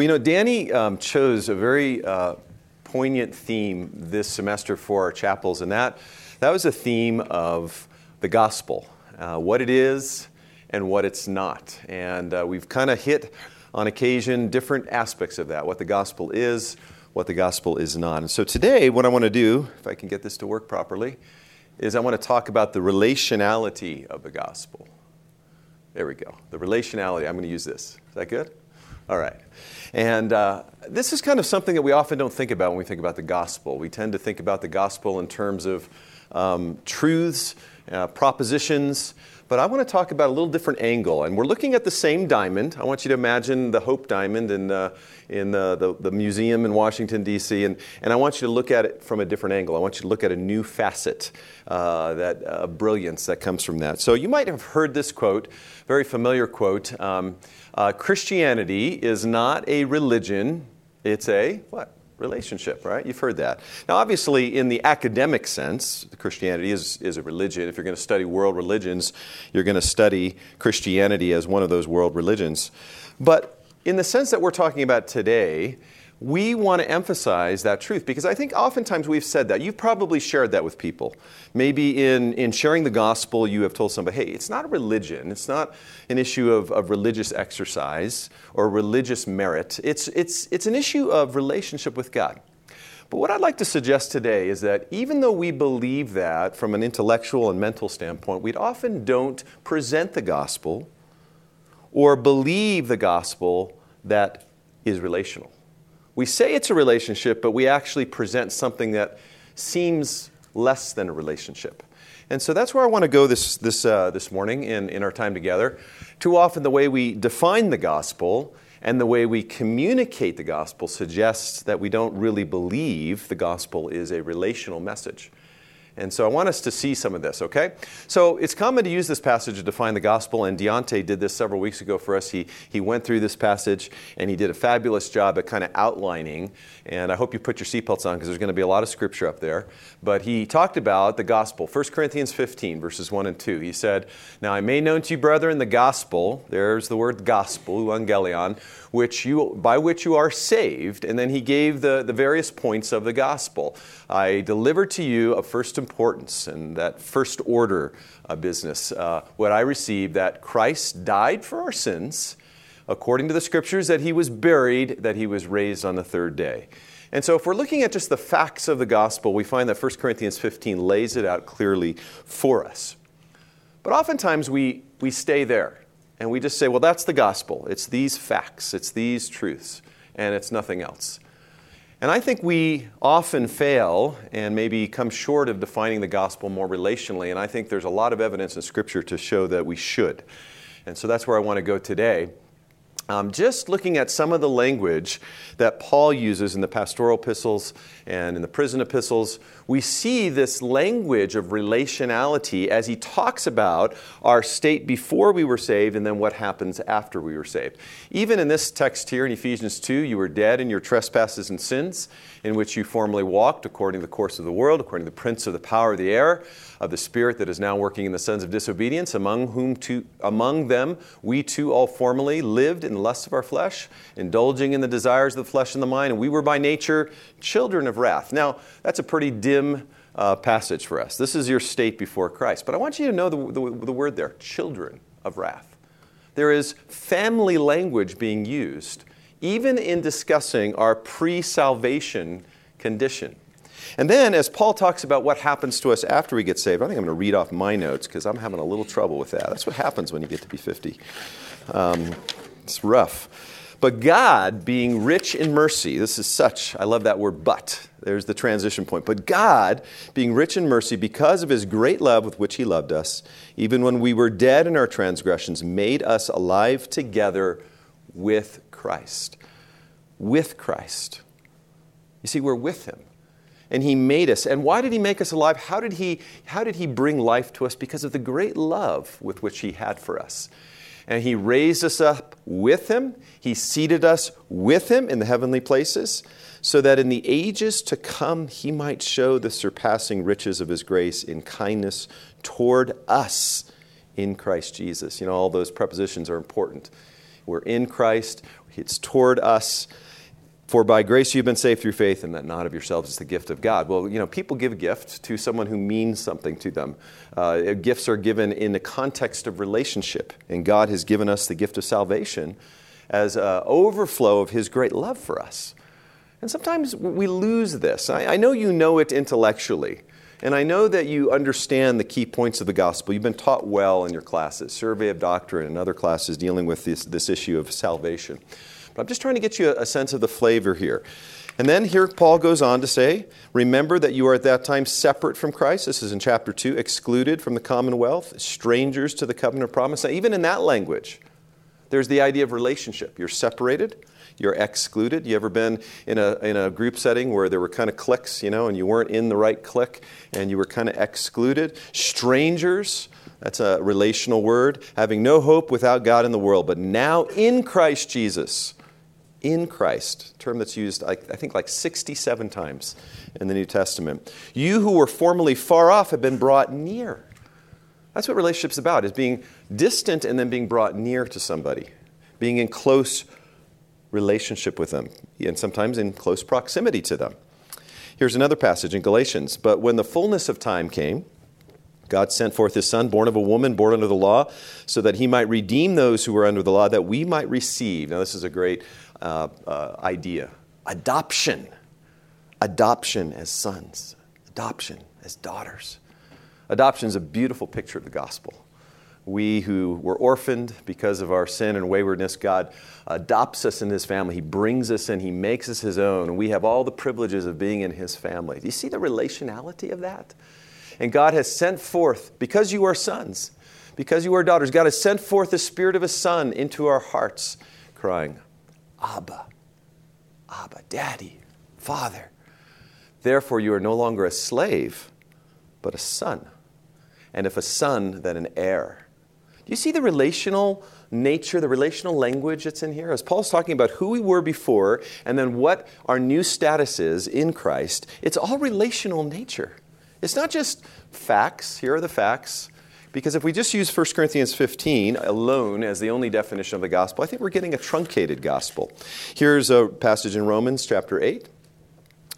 You know, Danny um, chose a very uh, poignant theme this semester for our chapels, and that, that was a theme of the gospel uh, what it is and what it's not. And uh, we've kind of hit on occasion different aspects of that what the gospel is, what the gospel is not. And so today, what I want to do, if I can get this to work properly, is I want to talk about the relationality of the gospel. There we go. The relationality. I'm going to use this. Is that good? All right. And uh, this is kind of something that we often don't think about when we think about the gospel. We tend to think about the gospel in terms of um, truths, uh, propositions, but I want to talk about a little different angle. And we're looking at the same diamond. I want you to imagine the Hope Diamond in, uh, in the, the, museum in Washington, D.C., and, and I want you to look at it from a different angle. I want you to look at a new facet, uh, that uh, brilliance that comes from that. So you might have heard this quote, very familiar quote. Um, uh, Christianity is not a religion, it's a what? Relationship, right? You've heard that. Now, obviously, in the academic sense, Christianity is, is a religion. If you're going to study world religions, you're going to study Christianity as one of those world religions. But in the sense that we're talking about today, we want to emphasize that truth because I think oftentimes we've said that. You've probably shared that with people. Maybe in, in sharing the gospel, you have told somebody, hey, it's not a religion, it's not an issue of, of religious exercise or religious merit, it's, it's, it's an issue of relationship with God. But what I'd like to suggest today is that even though we believe that from an intellectual and mental standpoint, we often don't present the gospel or believe the gospel that is relational. We say it's a relationship, but we actually present something that seems less than a relationship. And so that's where I want to go this, this, uh, this morning in, in our time together. Too often, the way we define the gospel and the way we communicate the gospel suggests that we don't really believe the gospel is a relational message. And so I want us to see some of this, okay? So it's common to use this passage to define the gospel, and Deontay did this several weeks ago for us. He, he went through this passage and he did a fabulous job at kind of outlining. And I hope you put your seatbelts on because there's going to be a lot of scripture up there. But he talked about the gospel, 1 Corinthians 15, verses 1 and 2. He said, Now I made known to you, brethren, the gospel, there's the word gospel, evangelion, which you, by which you are saved. And then he gave the, the various points of the gospel. I delivered to you of first importance and that first order business, uh, what I received that Christ died for our sins, according to the scriptures, that he was buried, that he was raised on the third day. And so, if we're looking at just the facts of the gospel, we find that 1 Corinthians 15 lays it out clearly for us. But oftentimes we, we stay there and we just say, well, that's the gospel. It's these facts, it's these truths, and it's nothing else. And I think we often fail and maybe come short of defining the gospel more relationally, and I think there's a lot of evidence in Scripture to show that we should. And so that's where I want to go today. Um, just looking at some of the language that Paul uses in the pastoral epistles and in the prison epistles, we see this language of relationality as he talks about our state before we were saved and then what happens after we were saved. Even in this text here in Ephesians 2, you were dead in your trespasses and sins, in which you formerly walked according to the course of the world, according to the prince of the power of the air of the Spirit that is now working in the sons of disobedience, among whom to, among them we too all formerly lived in the lusts of our flesh, indulging in the desires of the flesh and the mind, and we were by nature children of wrath. Now, that's a pretty dim uh, passage for us. This is your state before Christ. But I want you to know the, the, the word there children of wrath. There is family language being used, even in discussing our pre salvation condition. And then, as Paul talks about what happens to us after we get saved, I think I'm going to read off my notes because I'm having a little trouble with that. That's what happens when you get to be 50. Um, it's rough. But God, being rich in mercy, this is such, I love that word, but. There's the transition point. But God, being rich in mercy, because of his great love with which he loved us, even when we were dead in our transgressions, made us alive together with Christ. With Christ. You see, we're with him and he made us. And why did he make us alive? How did he, how did he bring life to us? Because of the great love with which he had for us. And he raised us up with him, he seated us with him in the heavenly places, so that in the ages to come he might show the surpassing riches of his grace in kindness toward us in Christ Jesus. You know, all those prepositions are important. We're in Christ, It's toward us. For by grace you've been saved through faith, and that not of yourselves is the gift of God. Well, you know, people give gifts to someone who means something to them. Uh, gifts are given in the context of relationship, and God has given us the gift of salvation as an overflow of His great love for us. And sometimes we lose this. I, I know you know it intellectually, and I know that you understand the key points of the gospel. You've been taught well in your classes, Survey of Doctrine, and other classes dealing with this, this issue of salvation. But I'm just trying to get you a, sense of the flavor here. And then here Paul goes on to say, Remember that you are at that time separate from Christ. This is in chapter 2, excluded from the commonwealth, strangers to the covenant of promise. Now, even in that language, there's the idea of relationship. You're separated, you're excluded. You ever been in a, in a group setting where there were kind of cliques, you know, and you weren't in the right clique and you were kind of excluded? Strangers, that's a relational word, having no hope without God in the world, but now in Christ Jesus. In Christ, term that's used, I, think, like 67 times in the New Testament. You who were formerly far off have been brought near. That's what relationship's about, is being distant and then being brought near to somebody, being in close relationship with them, and sometimes in close proximity to them. Here's another passage in Galatians. But when the fullness of time came, God sent forth his Son, born of a woman, born under the law, so that he might redeem those who were under the law, that we might receive. Now, this is a great uh, uh, idea adoption. Adoption as sons, adoption as daughters. Adoption is a beautiful picture of the gospel. We who were orphaned because of our sin and waywardness, God adopts us in His family. He brings us in, He makes us His own, we have all the privileges of being in His family. Do you see the relationality of that? And God has sent forth, because you are sons, because you are daughters, God has sent forth the Spirit of His Son into our hearts, crying, Abba, Abba, Daddy, Father. Therefore, you are no longer a slave, but a son. And if a son, then an heir. Do you see the relational nature, the relational language that's in here? As Paul's talking about who we were before and then what our new status is in Christ, it's all relational nature. It's not just facts. Here are the facts. Because if we just use 1 Corinthians 15 alone as the only definition of the gospel, I think we're getting a truncated gospel. Here's a passage in Romans chapter 8.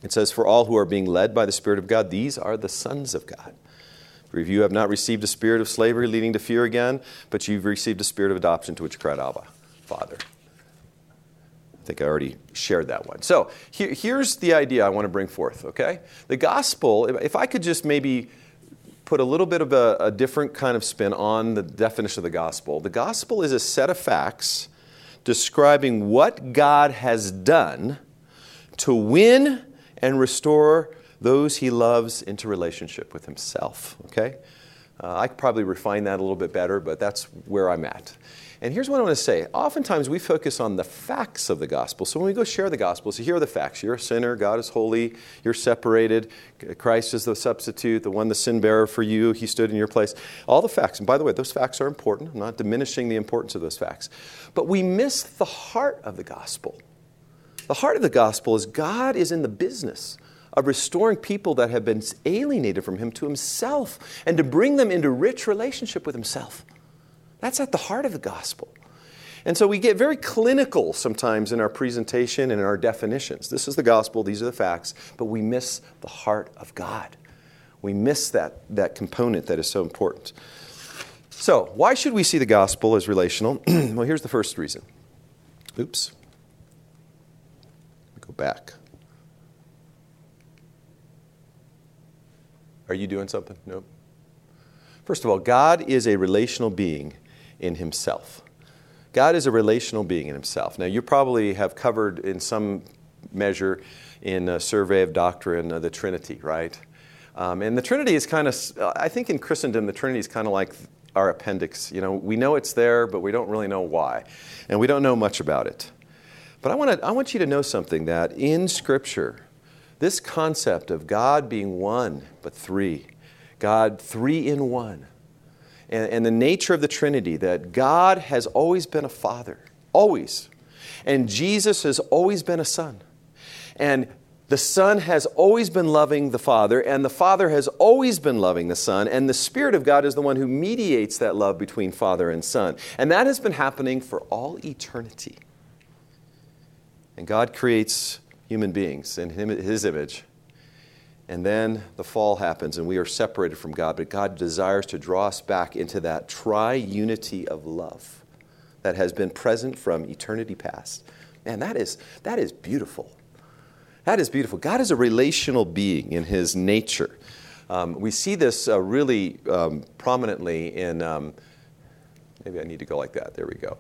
It says, For all who are being led by the Spirit of God, these are the sons of God. For if you have not received a spirit of slavery leading to fear again, but you've received a spirit of adoption to which you cry, Abba, Father. I think I already shared that one. So here, here's the idea I want to bring forth, okay? The gospel, if I could just maybe put a little bit of a, a different kind of spin on the definition of the gospel, the gospel is a set of facts describing what God has done to win and restore those he loves into relationship with himself. Okay? Uh, I could probably refine that a little bit better, but that's where I'm at. And here's what I want to say. Oftentimes we focus on the facts of the gospel. So when we go share the gospel, so here are the facts. You're a sinner, God is holy, you're separated, Christ is the substitute, the one, the sin bearer for you, he stood in your place. All the facts. And by the way, those facts are important. I'm not diminishing the importance of those facts. But we miss the heart of the gospel. The heart of the gospel is God is in the business of restoring people that have been alienated from Him to Himself and to bring them into rich relationship with Himself. That's at the heart of the gospel. And so we get very clinical sometimes in our presentation and in our definitions. This is the gospel, these are the facts, but we miss the heart of God. We miss that, that component that is so important. So, why should we see the gospel as relational? well, here's the first reason. Oops. Go back. Are you doing something? Nope. First of all, God is a relational being in himself. God is a relational being in himself. Now, you probably have covered in some measure in a survey of doctrine uh, the Trinity, right? Um, and the Trinity is kind of, I think in Christendom, the Trinity is kind of like our appendix. You know, we know it's there, but we don't really know why. And we don't know much about it. But I, wanna, I want you to know something that in Scripture, this concept of God being one but three, God three in one, and, and the nature of the Trinity, that God has always been a father, always. And Jesus has always been a son. And the Son has always been loving the Father, and the Father has always been loving the Son, and the Spirit of God is the one who mediates that love between Father and Son. And that has been happening for all eternity. And God creates human beings in his image. And then the fall happens and we are separated from God. But God desires to draw us back into that tri unity of love that has been present from eternity past. Man, that is, that is beautiful. That is beautiful. God is a relational being in his nature. Um, we see this uh, really um, prominently in, um, maybe I need to go like that. There we go.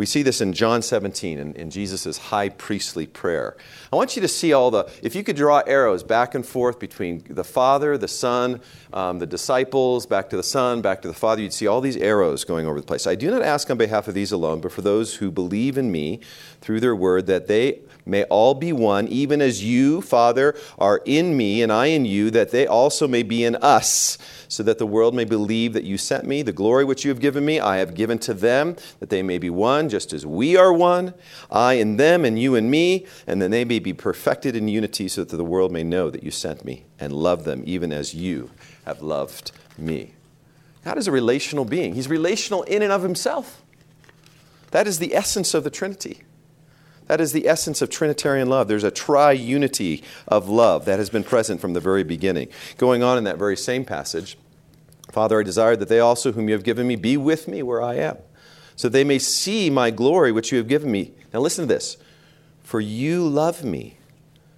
We see this in John 17 in, in Jesus' high priestly prayer. I want you to see all the, if you could draw arrows back and forth between the Father, the Son, um, the disciples, back to the Son, back to the Father, you'd see all these arrows going over the place. I do not ask on behalf of these alone, but for those who believe in me through their word, that they may all be one, even as you, Father, are in me and I in you, that they also may be in us, so that the world may believe that you sent me. The glory which you have given me, I have given to them, that they may be one, just as we are one, I in them and you in me, and that they may be perfected in unity, so that the world may know that you sent me and love them, even as you have loved me. God is a relational being. He's relational in and of himself. That is the essence of the Trinity. That is the essence of Trinitarian love. There's a tri-unity of love that has been present from the very beginning. Going on in that very same passage, Father, I desire that they also, whom you have given me, be with me where I am, so they may see my glory which you have given me. Now listen to this. For you love me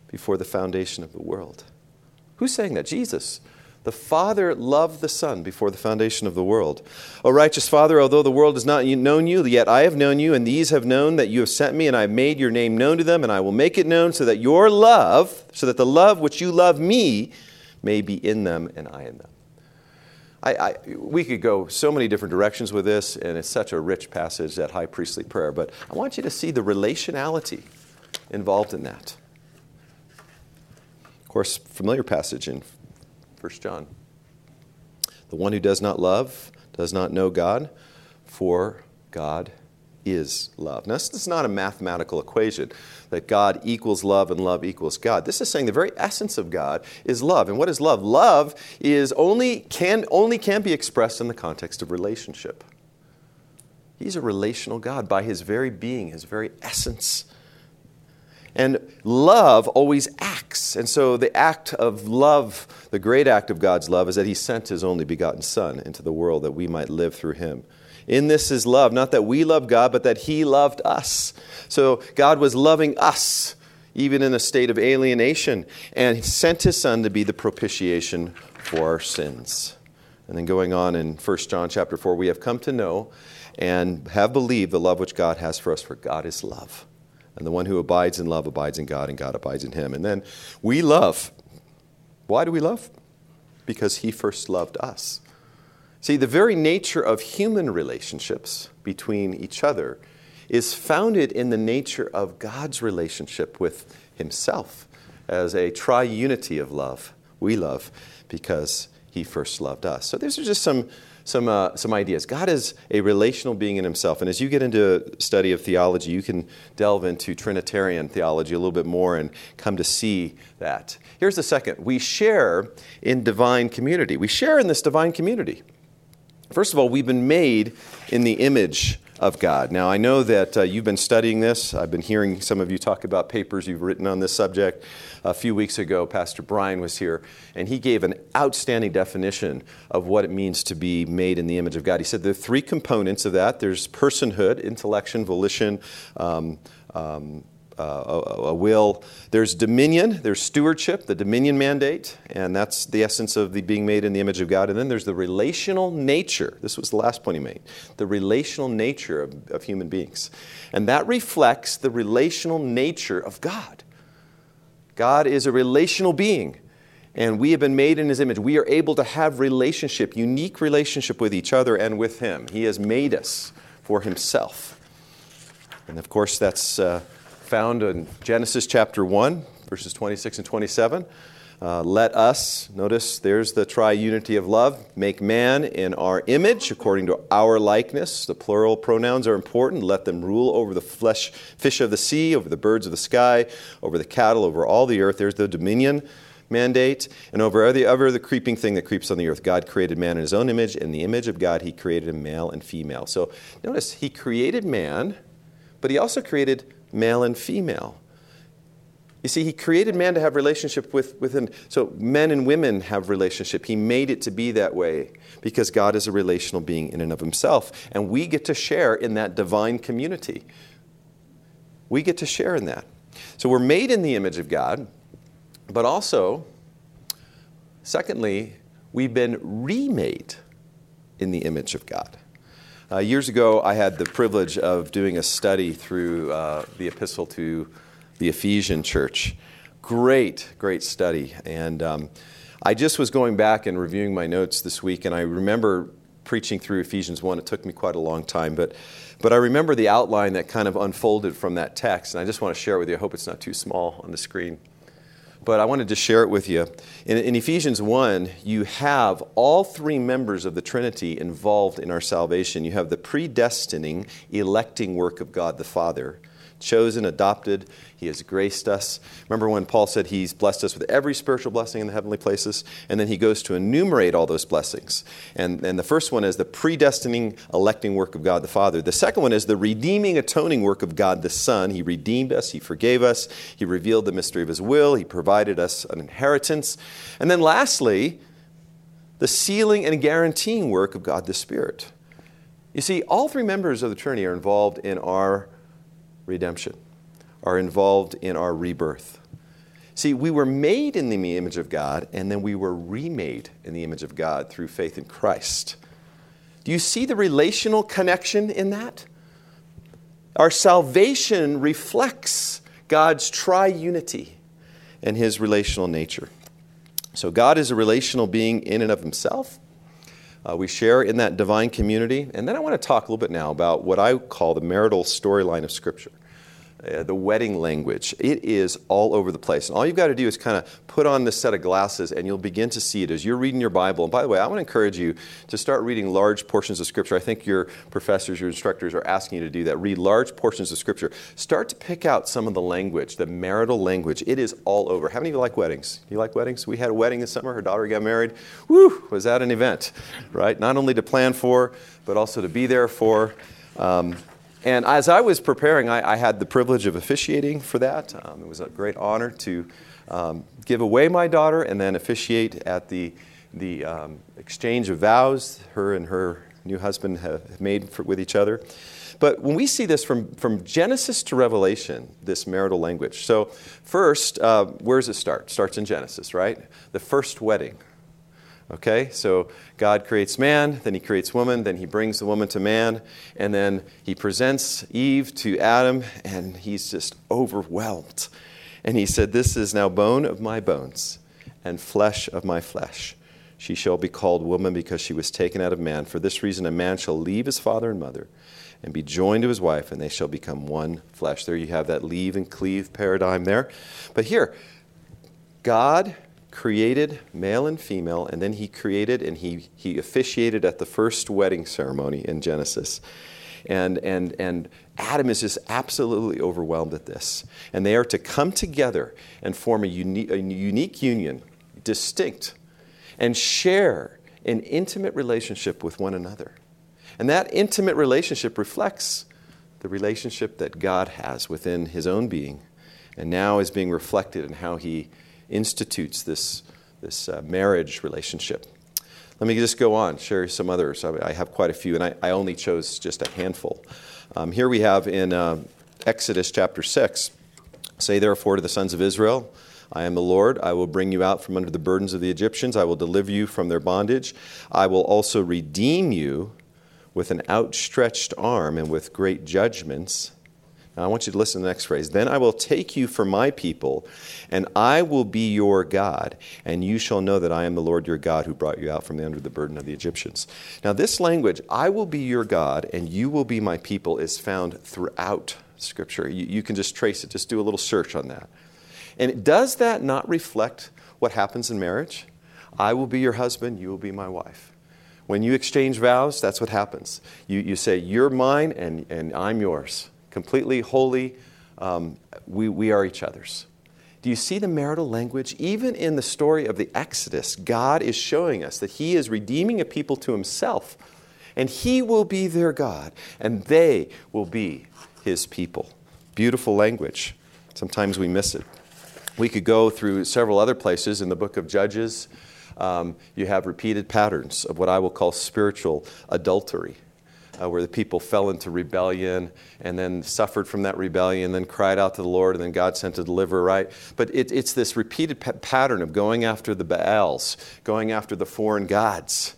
before the foundation of the world. Who's saying that? Jesus. The Father loved the Son before the foundation of the world. O righteous Father, although the world has not known you, yet I have known you, and these have known that you have sent me, and I have made your name known to them, and I will make it known so that your love, so that the love which you love me, may be in them and I in them. I, I, we could go so many different directions with this, and it's such a rich passage, that high priestly prayer, but I want you to see the relationality involved in that. Of course, familiar passage in 1 John. The one who does not love does not know God, for God is love. Now, this is not a mathematical equation that God equals love and love equals God. This is saying the very essence of God is love. And what is love? Love is only can only can be expressed in the context of relationship. He's a relational God by his very being, his very essence. And love always acts. And so the act of love, the great act of God's love, is that He sent His only begotten Son into the world that we might live through Him. In this is love, not that we love God, but that He loved us. So God was loving us, even in a state of alienation, and sent His Son to be the propitiation for our sins. And then going on in 1 John chapter 4, we have come to know and have believed the love which God has for us, for God is love. And the one who abides in love abides in God, and God abides in him. And then we love. Why do we love? Because he first loved us. See, the very nature of human relationships between each other is founded in the nature of God's relationship with himself as a triunity of love. We love because he first loved us. So, these are just some some, uh, some ideas. God is a relational being in himself. And as you get into study of theology, you can delve into Trinitarian theology a little bit more and come to see that. Here's the second we share in divine community. We share in this divine community. First of all, we've been made in the image of God. Now, I know that uh, you've been studying this. I've been hearing some of you talk about papers you've written on this subject. A few weeks ago, Pastor Brian was here, and he gave an outstanding definition of what it means to be made in the image of God. He said there are three components of that there's personhood, intellection, volition. Um, um, uh, a, a, will. There's dominion, there's stewardship, the dominion mandate, and that's the essence of the being made in the image of God. And then there's the relational nature. This was the last point he made the relational nature of, of human beings. And that reflects the relational nature of God. God is a relational being. And we have been made in his image. We are able to have relationship, unique relationship with each other and with him. He has made us for himself. And of course, that's uh, found in Genesis chapter 1, verses 26 and 27. Uh, let us, notice there's the triunity of love, make man in our image according to our likeness. The plural pronouns are important. Let them rule over the flesh, fish of the sea, over the birds of the sky, over the cattle, over all the earth. There's the dominion mandate, and over every other the creeping thing that creeps on the earth. God created man in his own image. In the image of God, he created him male and female. So notice, he created man, but he also created male and female. You see, he created man to have relationship with within. So men and women have relationship. He made it to be that way because God is a relational being in and of himself, and we get to share in that divine community. We get to share in that. So we're made in the image of God, but also, secondly, we've been remade in the image of God. Uh, years ago, I had the privilege of doing a study through uh, the epistle to the Ephesian church. Great, great study. And um, I just was going back and reviewing my notes this week, and I remember preaching through Ephesians 1. It took me quite a long time, but, but I remember the outline that kind of unfolded from that text, and I just want to share it with you. I hope it's not too small on the screen. But I wanted to share it with you. In, in Ephesians 1, you have all three members of the Trinity involved in our salvation. You have the predestining, electing work of God the Father chosen, adopted. He has graced us. Remember when Paul said he's blessed us with every spiritual blessing in the heavenly places? And then he goes to enumerate all those blessings. And, and the first one is the predestining, electing work of God the Father. The second one is the redeeming, atoning work of God the Son. He redeemed us, He forgave us, He revealed the mystery of His will, He provided us an inheritance. And then lastly, the sealing and guaranteeing work of God the Spirit. You see, all three members of the Trinity are involved in our redemption, are involved in our rebirth. See, we were made in the image of God, and then we were remade in the image of God through faith in Christ. Do you see the relational connection in that? Our salvation reflects God's triunity and his relational nature. So, God is a relational being in and of himself. Uh, we share in that divine community. And then I want to talk a little bit now about what I call the marital storyline of Scripture. Uh, the wedding language. It is all over the place. And all you've got to do is kind of put on this set of glasses and you'll begin to see it as you're reading your Bible. And by the way, I want to encourage you to start reading large portions of Scripture. I think your professors, your instructors are asking you to do that. Read large portions of Scripture. Start to pick out some of the language, the marital language. It is all over. How many of you like weddings? You like weddings? We had a wedding this summer. Her daughter got married. Woo! Was that an event, right? Not only to plan for, but also to be there for. Um, and as I was preparing, I, I had the privilege of officiating for that. Um, it was a great honor to um, give away my daughter and then officiate at the, the um, exchange of vows her and her new husband have made for, with each other. But when we see this from, from Genesis to Revelation, this marital language. So, first, uh, where does it start? It starts in Genesis, right? The first wedding, Okay, so God creates man, then he creates woman, then he brings the woman to man, and then he presents Eve to Adam, and he's just overwhelmed. And he said, This is now bone of my bones and flesh of my flesh. She shall be called woman because she was taken out of man. For this reason, a man shall leave his father and mother and be joined to his wife, and they shall become one flesh. There you have that leave and cleave paradigm there. But here, God created male and female, and then he created and he, he officiated at the first wedding ceremony in Genesis. And, and, and Adam is just absolutely overwhelmed at this. And they are to come together and form a, uni- a unique union, distinct, and share an intimate relationship with one another. And that intimate relationship reflects the relationship that God has within his own being, and now is being reflected in how he institutes this, this uh, marriage relationship. Let me just go on, share some others. I have quite a few, and I, I only chose just a handful. Um, here we have in uh, Exodus chapter 6 Say therefore to the sons of Israel, I am the Lord. I will bring you out from under the burdens of the Egyptians. I will deliver you from their bondage. I will also redeem you with an outstretched arm and with great judgments. Now, I want you to listen to the next phrase. Then I will take you for my people, and I will be your God, and you shall know that I am the Lord your God who brought you out from under the burden of the Egyptians. Now, this language, I will be your God, and you will be my people, is found throughout Scripture. You, you can just trace it, just do a little search on that. And does that not reflect what happens in marriage? I will be your husband, you will be my wife. When you exchange vows, that's what happens. You, you say, You're mine, and, and I'm yours completely wholly. Um, we, we are each other's. Do you see the marital language? Even in the story of the Exodus, God is showing us that He is redeeming a people to Himself, and He will be their God, and they will be His people. Beautiful language. Sometimes we miss it. We could go through several other places in the book of Judges. Um, you have repeated patterns of what I will call spiritual adultery. Uh, where the people fell into rebellion and then suffered from that rebellion, then cried out to the Lord, and then God sent a deliverer, right? But it, it's this repeated p- pattern of going after the Baals, going after the foreign gods,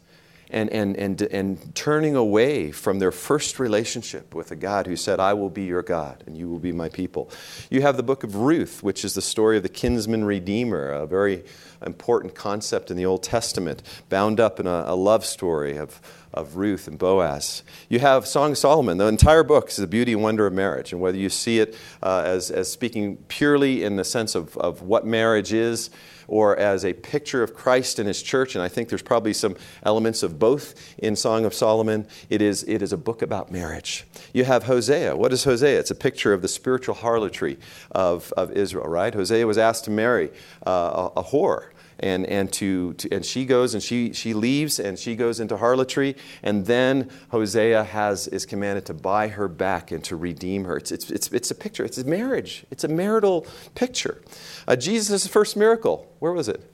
and, and, and, and turning away from their first relationship with a God who said, I will be your God and you will be my people. You have the book of Ruth, which is the story of the kinsman redeemer, a very important concept in the Old Testament, bound up in a, a love story of, of Ruth and Boaz. You have Song of Solomon. The entire book is the beauty and wonder of marriage. And whether you see it uh, as, as speaking purely in the sense of, of what marriage is, or as a picture of Christ and his church, and I think there's probably some elements of both in Song of Solomon. It is, it is a book about marriage. You have Hosea. What is Hosea? It's a picture of the spiritual harlotry of, of Israel, right? Hosea was asked to marry uh, a, a whore and, and, to, to, and she goes and she, she leaves and she goes into harlotry. And then hosea has, is commanded to buy her back and to redeem her. It's, it's, it's, it's a picture. It's a marriage. It's a marital picture. Uh, jesus' first miracle. Where was it?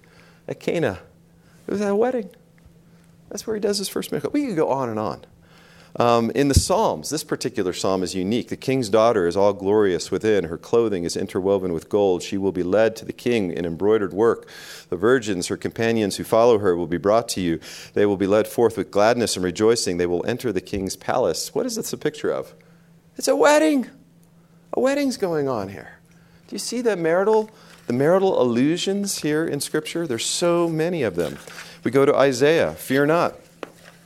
At cana. It was at a wedding. That's where he does his first miracle. We could go on and on um, in the Psalms, this particular psalm is unique. The king's daughter is all glorious within. Her clothing is interwoven with gold. She will be led to the king in embroidered work. The virgins, her companions who follow her, will be brought to you. They will be led forth with gladness and rejoicing. They will enter the king's palace. What is this a picture of? It's a wedding. A wedding's going on here. Do you see the marital, the marital allusions here in Scripture? There's so many of them. We go to Isaiah. Fear not,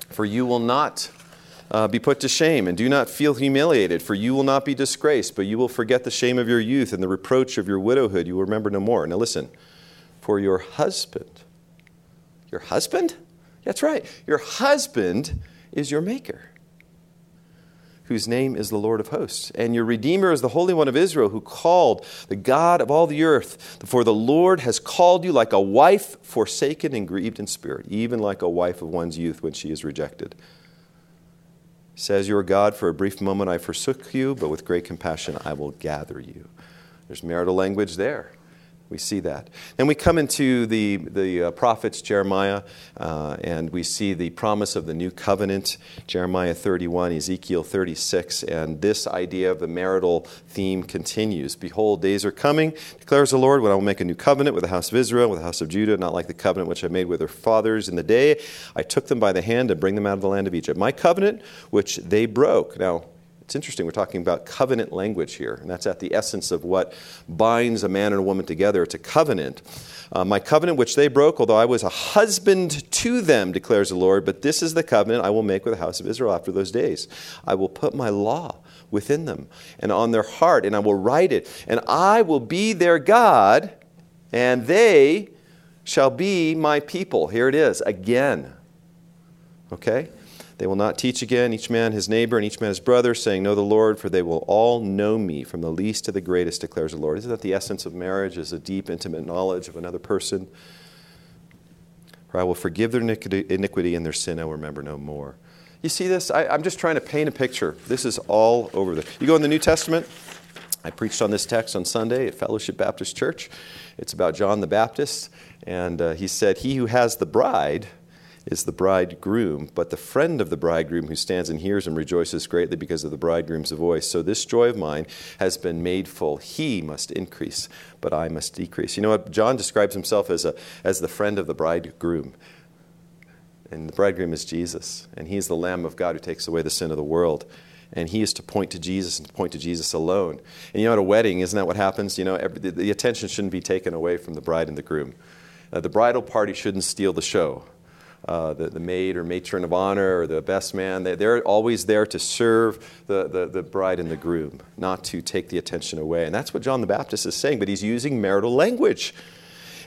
for you will not uh, be put to shame, and do not feel humiliated, for you will not be disgraced, but you will forget the shame of your youth and the reproach of your widowhood. You will remember no more. Now listen, for your husband, your husband? That's right. Your husband is your maker, whose name is the Lord of hosts. And your Redeemer is the Holy One of Israel, who called the God of all the earth. For the Lord has called you like a wife forsaken and grieved in spirit, even like a wife of one's youth when she is rejected says, You are God, for a brief moment I forsook you, but with great compassion I will gather you. There's marital language there. We see that. Then we come into the, the uh, prophets, Jeremiah, uh, and we see the promise of the new covenant, Jeremiah 31, Ezekiel 36, and this idea of the marital theme continues. Behold, days are coming, declares the Lord, when I will make a new covenant with the house of Israel, with the house of Judah, not like the covenant which I made with their fathers in the day I took them by the hand to bring them out of the land of Egypt. My covenant, which they broke. Now, it's interesting, we're talking about covenant language here, and that's at the essence of what binds a man and a woman together. It's a covenant. Uh, my covenant which they broke, although I was a husband to them, declares the Lord, but this is the covenant I will make with the house of Israel after those days. I will put my law within them and on their heart, and I will write it, and I will be their God, and they shall be my people. Here it is again. Okay? They will not teach again, each man his neighbor and each man his brother, saying, Know the Lord, for they will all know me, from the least to the greatest, declares the Lord. Isn't that the essence of marriage, is a deep, intimate knowledge of another person? For I will forgive their iniquity and their sin I will remember no more. You see this? I, am just trying to paint a picture. This is all over there. You go in the New Testament. I preached on this text on Sunday at Fellowship Baptist Church. It's about John the Baptist. And uh, he said, He who has the bride is the bridegroom, but the friend of the bridegroom who stands and hears him rejoices greatly because of the bridegroom's voice. So this joy of mine has been made full. He must increase, but I must decrease. You know what? John describes himself as, a, as the friend of the bridegroom. And the bridegroom is Jesus, and he is the Lamb of God who takes away the sin of the world and he is to point to Jesus and to point to Jesus alone. And you know, at a wedding, isn't that what happens? You know, every, the, the, attention shouldn't be taken away from the bride and the groom. Uh, the bridal party shouldn't steal the show uh, the, the maid or matron of honor or the best man. They, they're always there to serve the, the, the bride and the groom, not to take the attention away. And that's what John the Baptist is saying, but he's using marital language.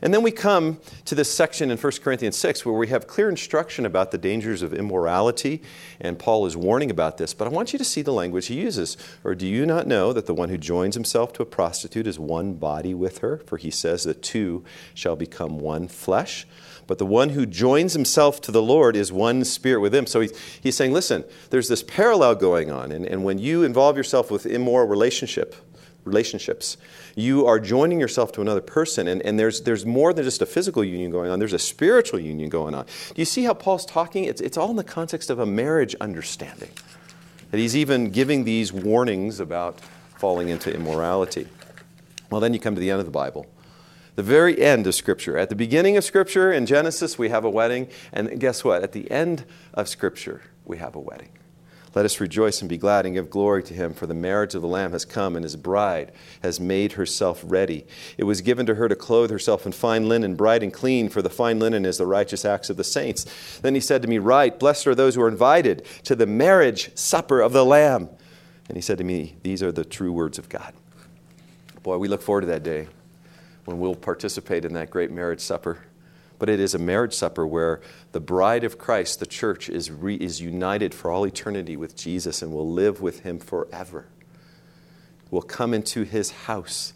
And then we come to this section in 1 Corinthians 6 where we have clear instruction about the dangers of immorality, and Paul is warning about this. But I want you to see the language he uses. Or do you not know that the one who joins himself to a prostitute is one body with her? For he says that two shall become one flesh. But the one who joins himself to the Lord is one spirit with him. So he's, he's saying, listen, there's this parallel going on. And, and when you involve yourself with immoral relationship, relationships. You are joining yourself to another person, and, and there's, there's more than just a physical union going on, there's a spiritual union going on. Do you see how Paul's talking? It's, it's all in the context of a marriage understanding. That he's even giving these warnings about falling into immorality. Well, then you come to the end of the Bible. The very end of Scripture. At the beginning of Scripture, in Genesis, we have a wedding. And guess what? At the end of Scripture, we have a wedding. Let us rejoice and be glad and give glory to him, for the marriage of the Lamb has come, and his bride has made herself ready. It was given to her to clothe herself in fine linen, bright and clean, for the fine linen is the righteous acts of the saints. Then he said to me, Right, blessed are those who are invited to the marriage supper of the Lamb. And he said to me, These are the true words of God. Boy, we look forward to that day when we'll participate in that great marriage supper. But it is a marriage supper where the bride of Christ, the church, is, re, is united for all eternity with Jesus and will live with him forever. Will come into his house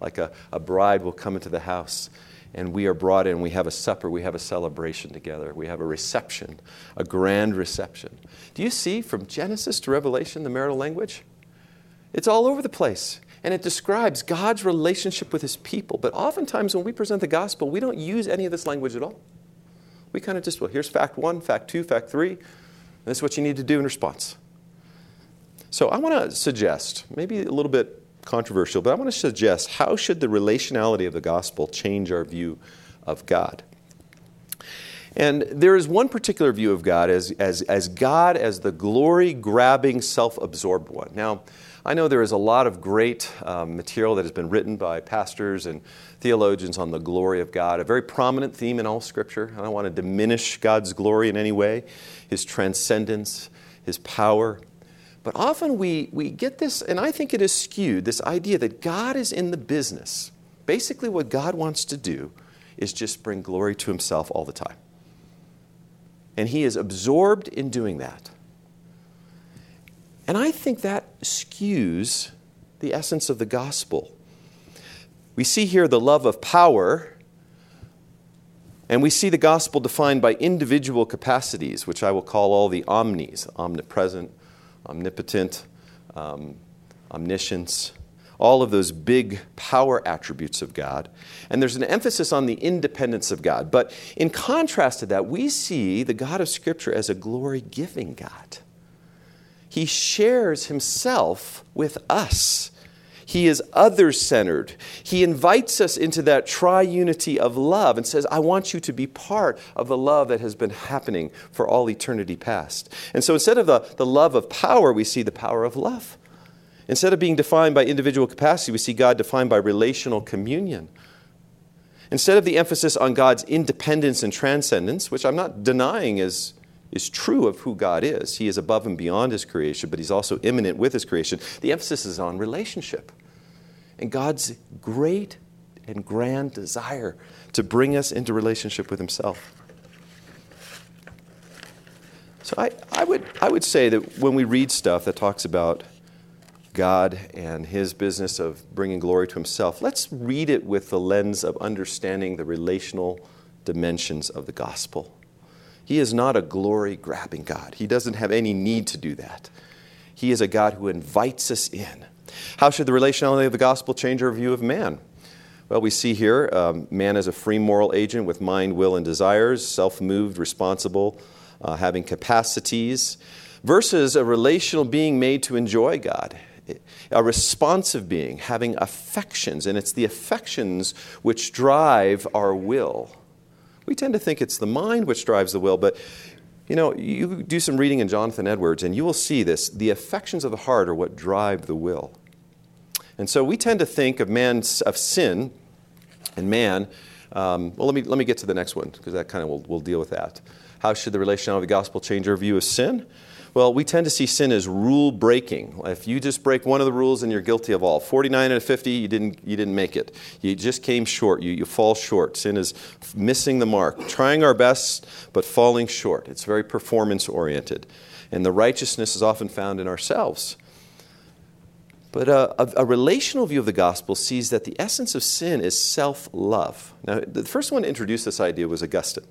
like a, a bride will come into the house. And we are brought in, we have a supper, we have a celebration together, we have a reception, a grand reception. Do you see from Genesis to Revelation the marital language? It's all over the place and it describes God's relationship with his people. But oftentimes, when we present the gospel, we don't use any of this language at all. We kind of just, well, here's fact one, fact two, fact three. This is what you need to do in response. So I want to suggest, maybe a little bit controversial, but I want to suggest how should the relationality of the gospel change our view of God? And there is one particular view of God as, as, as God as the glory grabbing, self absorbed one. Now, I know there is a lot of great um, material that has been written by pastors and theologians on the glory of God, a very prominent theme in all Scripture. I don't want to diminish God's glory in any way, His transcendence, His power. But often we, we get this, and I think it is skewed this idea that God is in the business. Basically, what God wants to do is just bring glory to Himself all the time. And He is absorbed in doing that. And I think that skews the essence of the gospel. We see here the love of power, and we see the gospel defined by individual capacities, which I will call all the omnis omnipresent, omnipotent, um, omniscience, all of those big power attributes of God. And there's an emphasis on the independence of God. But in contrast to that, we see the God of Scripture as a glory giving God. He shares himself with us. He is other centered. He invites us into that triunity of love and says, I want you to be part of the love that has been happening for all eternity past. And so instead of the, the love of power, we see the power of love. Instead of being defined by individual capacity, we see God defined by relational communion. Instead of the emphasis on God's independence and transcendence, which I'm not denying is is true of who God is. He is above and beyond His creation, but He's also immanent with His creation. The emphasis is on relationship. And God's great and grand desire to bring us into relationship with Himself. So I, I, would, I would say that when we read stuff that talks about God and His business of bringing glory to Himself, let's read it with the lens of understanding the relational dimensions of the gospel. He is not a glory grabbing God. He doesn't have any need to do that. He is a God who invites us in. How should the relationality of the gospel change our view of man? Well, we see here um, man is a free moral agent with mind, will, and desires, self moved, responsible, uh, having capacities, versus a relational being made to enjoy God a responsive being, having affections, and it's the affections which drive our will. We tend to think it's the mind which drives the will, but you know, you do some reading in Jonathan Edwards and you will see this. The affections of the heart are what drive the will. And so we tend to think of man, of sin and man. Um, well, let me, let me get to the next one because that kind of will, will deal with that. How should the relationality of the gospel change our view of sin? Well, we tend to see sin as rule breaking. If you just break one of the rules, then you're guilty of all. 49 out of 50, you didn't, you didn't make it. You just came short. You, you fall short. Sin is missing the mark, trying our best, but falling short. It's very performance oriented. And the righteousness is often found in ourselves. But a, a, a, relational view of the gospel sees that the essence of sin is self love. Now, the first one to introduce this idea was Augustine.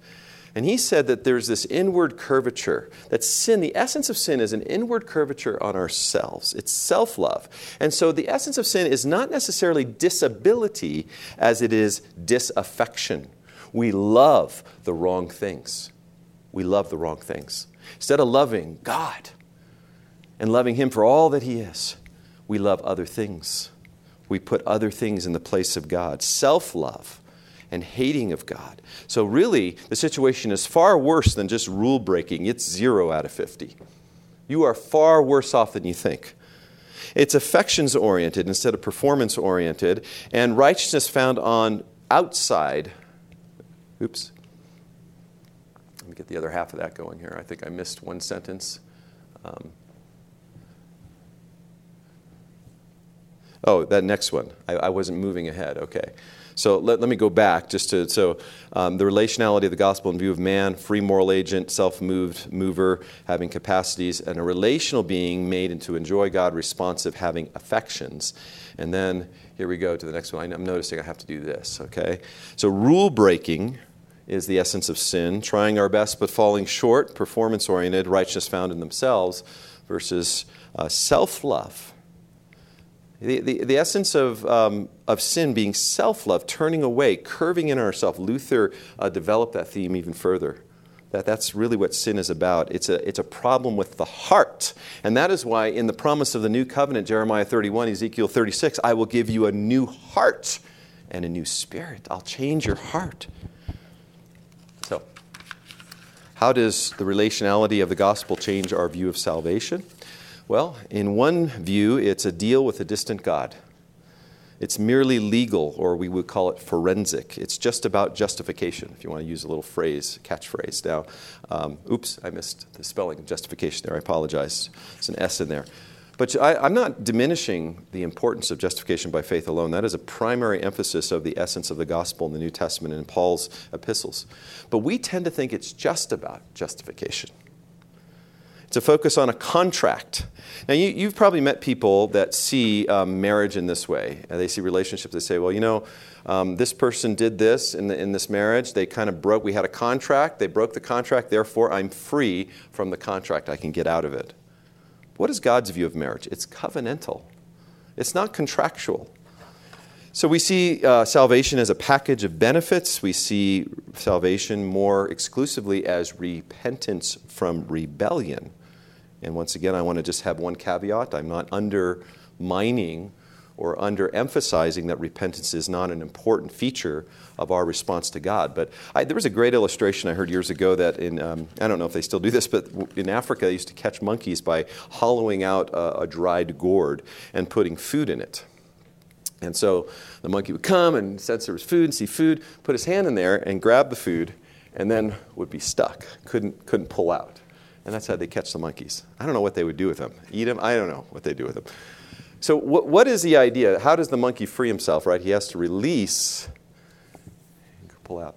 And he said that there's this inward curvature, that sin, the essence of sin is an inward curvature on ourselves. It's self love. And so the essence of sin is not necessarily disability as it is disaffection. We love the wrong things. We love the wrong things. Instead of loving God and loving Him for all that He is, we love other things. We put other things in the place of God. Self love and hating of God. So, really, the situation is far worse than just rule breaking. It's zero out of 50. You are far worse off than you think. It's affections oriented instead of performance oriented, and righteousness found on outside. Oops. Let me get the other half of that going here. I think I missed one sentence. Um, oh, that next one. I, I wasn't moving ahead. Okay. So let, let me go back just to so um, the relationality of the gospel in view of man, free moral agent, self-moved mover, having capacities, and a relational being made into enjoy God, responsive, having affections. And then here we go to the next one. I'm noticing I have to do this. Okay, so rule breaking is the essence of sin, trying our best but falling short, performance oriented, righteousness found in themselves, versus uh, self love the, the, the essence of, um, of sin being self love, turning away, curving in ourselves. Luther uh, developed that theme even further. That, that's really what sin is about. It's a, it's a problem with the heart. And that is why, in the promise of the new covenant, Jeremiah 31, Ezekiel 36, I will give you a new heart and a new spirit. I'll change your heart. So, how does the relationality of the gospel change our view of salvation? Well, in one view, it's a deal with a distant God. It's merely legal, or we would call it forensic. It's just about justification, if you want to use a little phrase, catchphrase. Now, um, oops, I missed the spelling of justification there. I apologize. It's an S in there. But I, am not diminishing the importance of justification by faith alone. That is a primary emphasis of the essence of the gospel in the New Testament and in Paul's epistles. But we tend to think it's just about justification to focus on a contract. Now, you, have probably met people that see um, marriage in this way. they see relationships, they say, well, you know, um, this person did this in, the, in this marriage. They kind of broke, we had a contract, they broke the contract, therefore I'm free from the contract. I can get out of it. What is God's view of marriage? It's covenantal, it's not contractual. So we see uh, salvation as a package of benefits. We see salvation more exclusively as repentance from rebellion. And once again, I want to just have one caveat. I'm not undermining or underemphasizing that repentance is not an important feature of our response to God. But I, there was a great illustration I heard years ago that in, um, I don't know if they still do this, but in Africa, they used to catch monkeys by hollowing out a, a dried gourd and putting food in it. And so the monkey would come and sense there was food and see food, put his hand in there and grab the food, and then would be stuck, couldn't, couldn't pull out. And that's how they catch the monkeys. I don't know what they would do with them. Eat them? I don't know what they do with them. So, what, what is the idea? How does the monkey free himself, right? He has to release, pull out.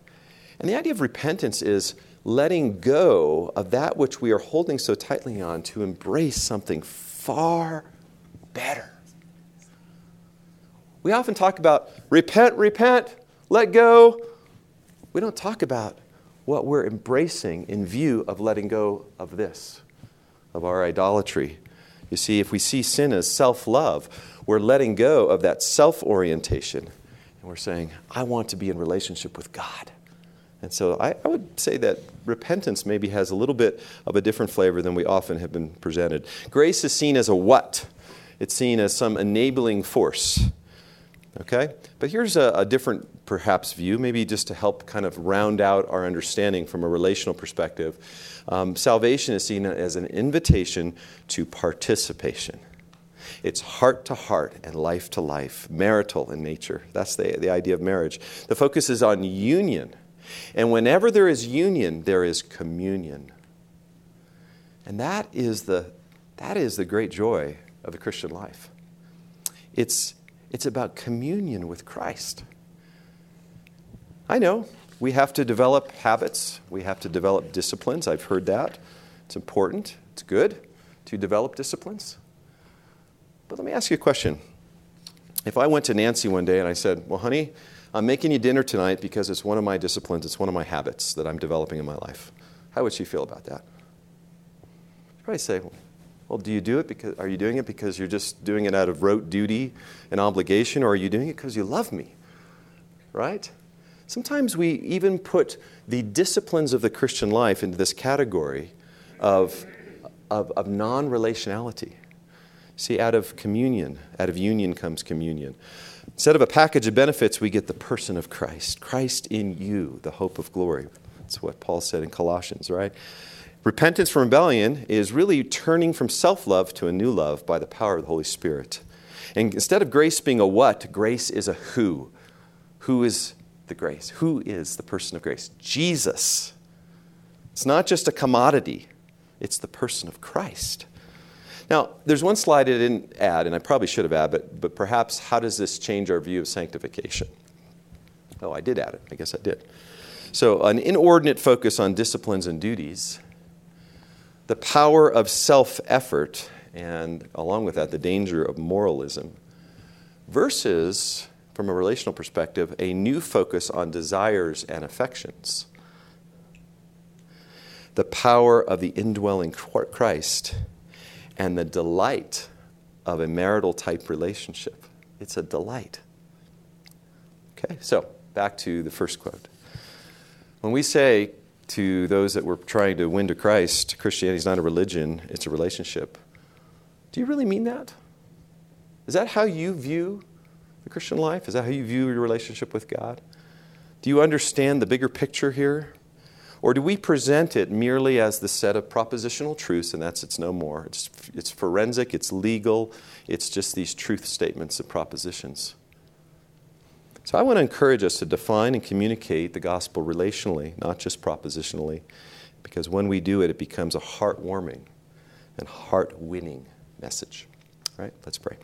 And the idea of repentance is letting go of that which we are holding so tightly on to embrace something far better. We often talk about repent, repent, let go. We don't talk about what we're embracing in view of letting go of this, of our idolatry. You see, if we see sin as self love, we're letting go of that self orientation and we're saying, I want to be in relationship with God. And so I, I, would say that repentance maybe has a little bit of a different flavor than we often have been presented. Grace is seen as a what? It's seen as some enabling force. Okay? But here's a, a, different, perhaps, view, maybe just to help kind of round out our understanding from a relational perspective. Um, salvation is seen as an invitation to participation. It's heart to heart and life to life, marital in nature. That's the, the idea of marriage. The focus is on union. And whenever there is union, there is communion. And that is the, that is the great joy of the Christian life. It's, it's about communion with Christ. I know we have to develop habits, we have to develop disciplines. I've heard that. It's important, it's good to develop disciplines. But let me ask you a question. If I went to Nancy one day and I said, Well, honey, I'm making you dinner tonight because it's one of my disciplines, it's one of my habits that I'm developing in my life. How would she feel about that? She'd probably say, well, do you do it because are you doing it because you're just doing it out of rote duty and obligation, or are you doing it because you love me? Right? Sometimes we even put the disciplines of the Christian life into this category of, of, of non relationality. See, out of communion, out of union comes communion. Instead of a package of benefits, we get the person of Christ. Christ in you, the hope of glory. That's what Paul said in Colossians, right? Repentance from rebellion is really turning from self love to a new love by the power of the Holy Spirit. And instead of grace being a what, grace is a who. Who is the grace? Who is the person of grace? Jesus. It's not just a commodity, it's the person of Christ. Now, there's one slide I didn't add, and I probably should have added, but, but perhaps how does this change our view of sanctification? Oh, I did add it. I guess I did. So, an inordinate focus on disciplines and duties, the power of self effort, and along with that, the danger of moralism, versus, from a relational perspective, a new focus on desires and affections. The power of the indwelling Christ and the delight of a marital type relationship. It's a delight. Okay, so back to the first quote. When we say to those that we're trying to win to Christ, Christianity is not a religion, it's a relationship, do you really mean that? Is that how you view the Christian life? Is that how you view your relationship with God? Do you understand the bigger picture here? Or do we present it merely as the set of propositional truths, and that's it's no more? It's, it's forensic, it's legal, it's just these truth statements and propositions. So I want to encourage us to define and communicate the gospel relationally, not just propositionally, because when we do it, it becomes a heartwarming and heart winning message. All right, let's pray.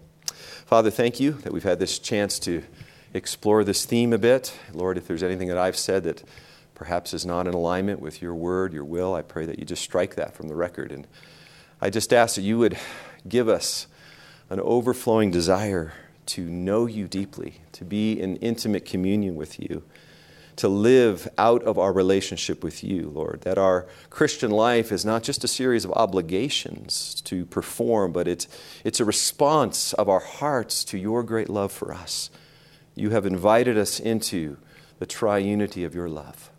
Father, thank you that we've had this chance to explore this theme a bit. Lord, if there's anything that I've said that perhaps is not in alignment with your word, your will, I pray that you just strike that from the record. And I just ask that you would give us an overflowing desire to know you deeply, to be in intimate communion with you, to live out of our relationship with you, Lord. That our Christian life is not just a series of obligations to perform, but it's, it's a response of our hearts to your great love for us. You have invited us into the triunity of your love.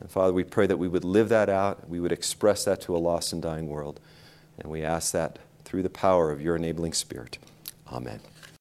And Father, we pray that we would live that out, we would express that to a lost and dying world. And we ask that through the power of your enabling spirit. Amen.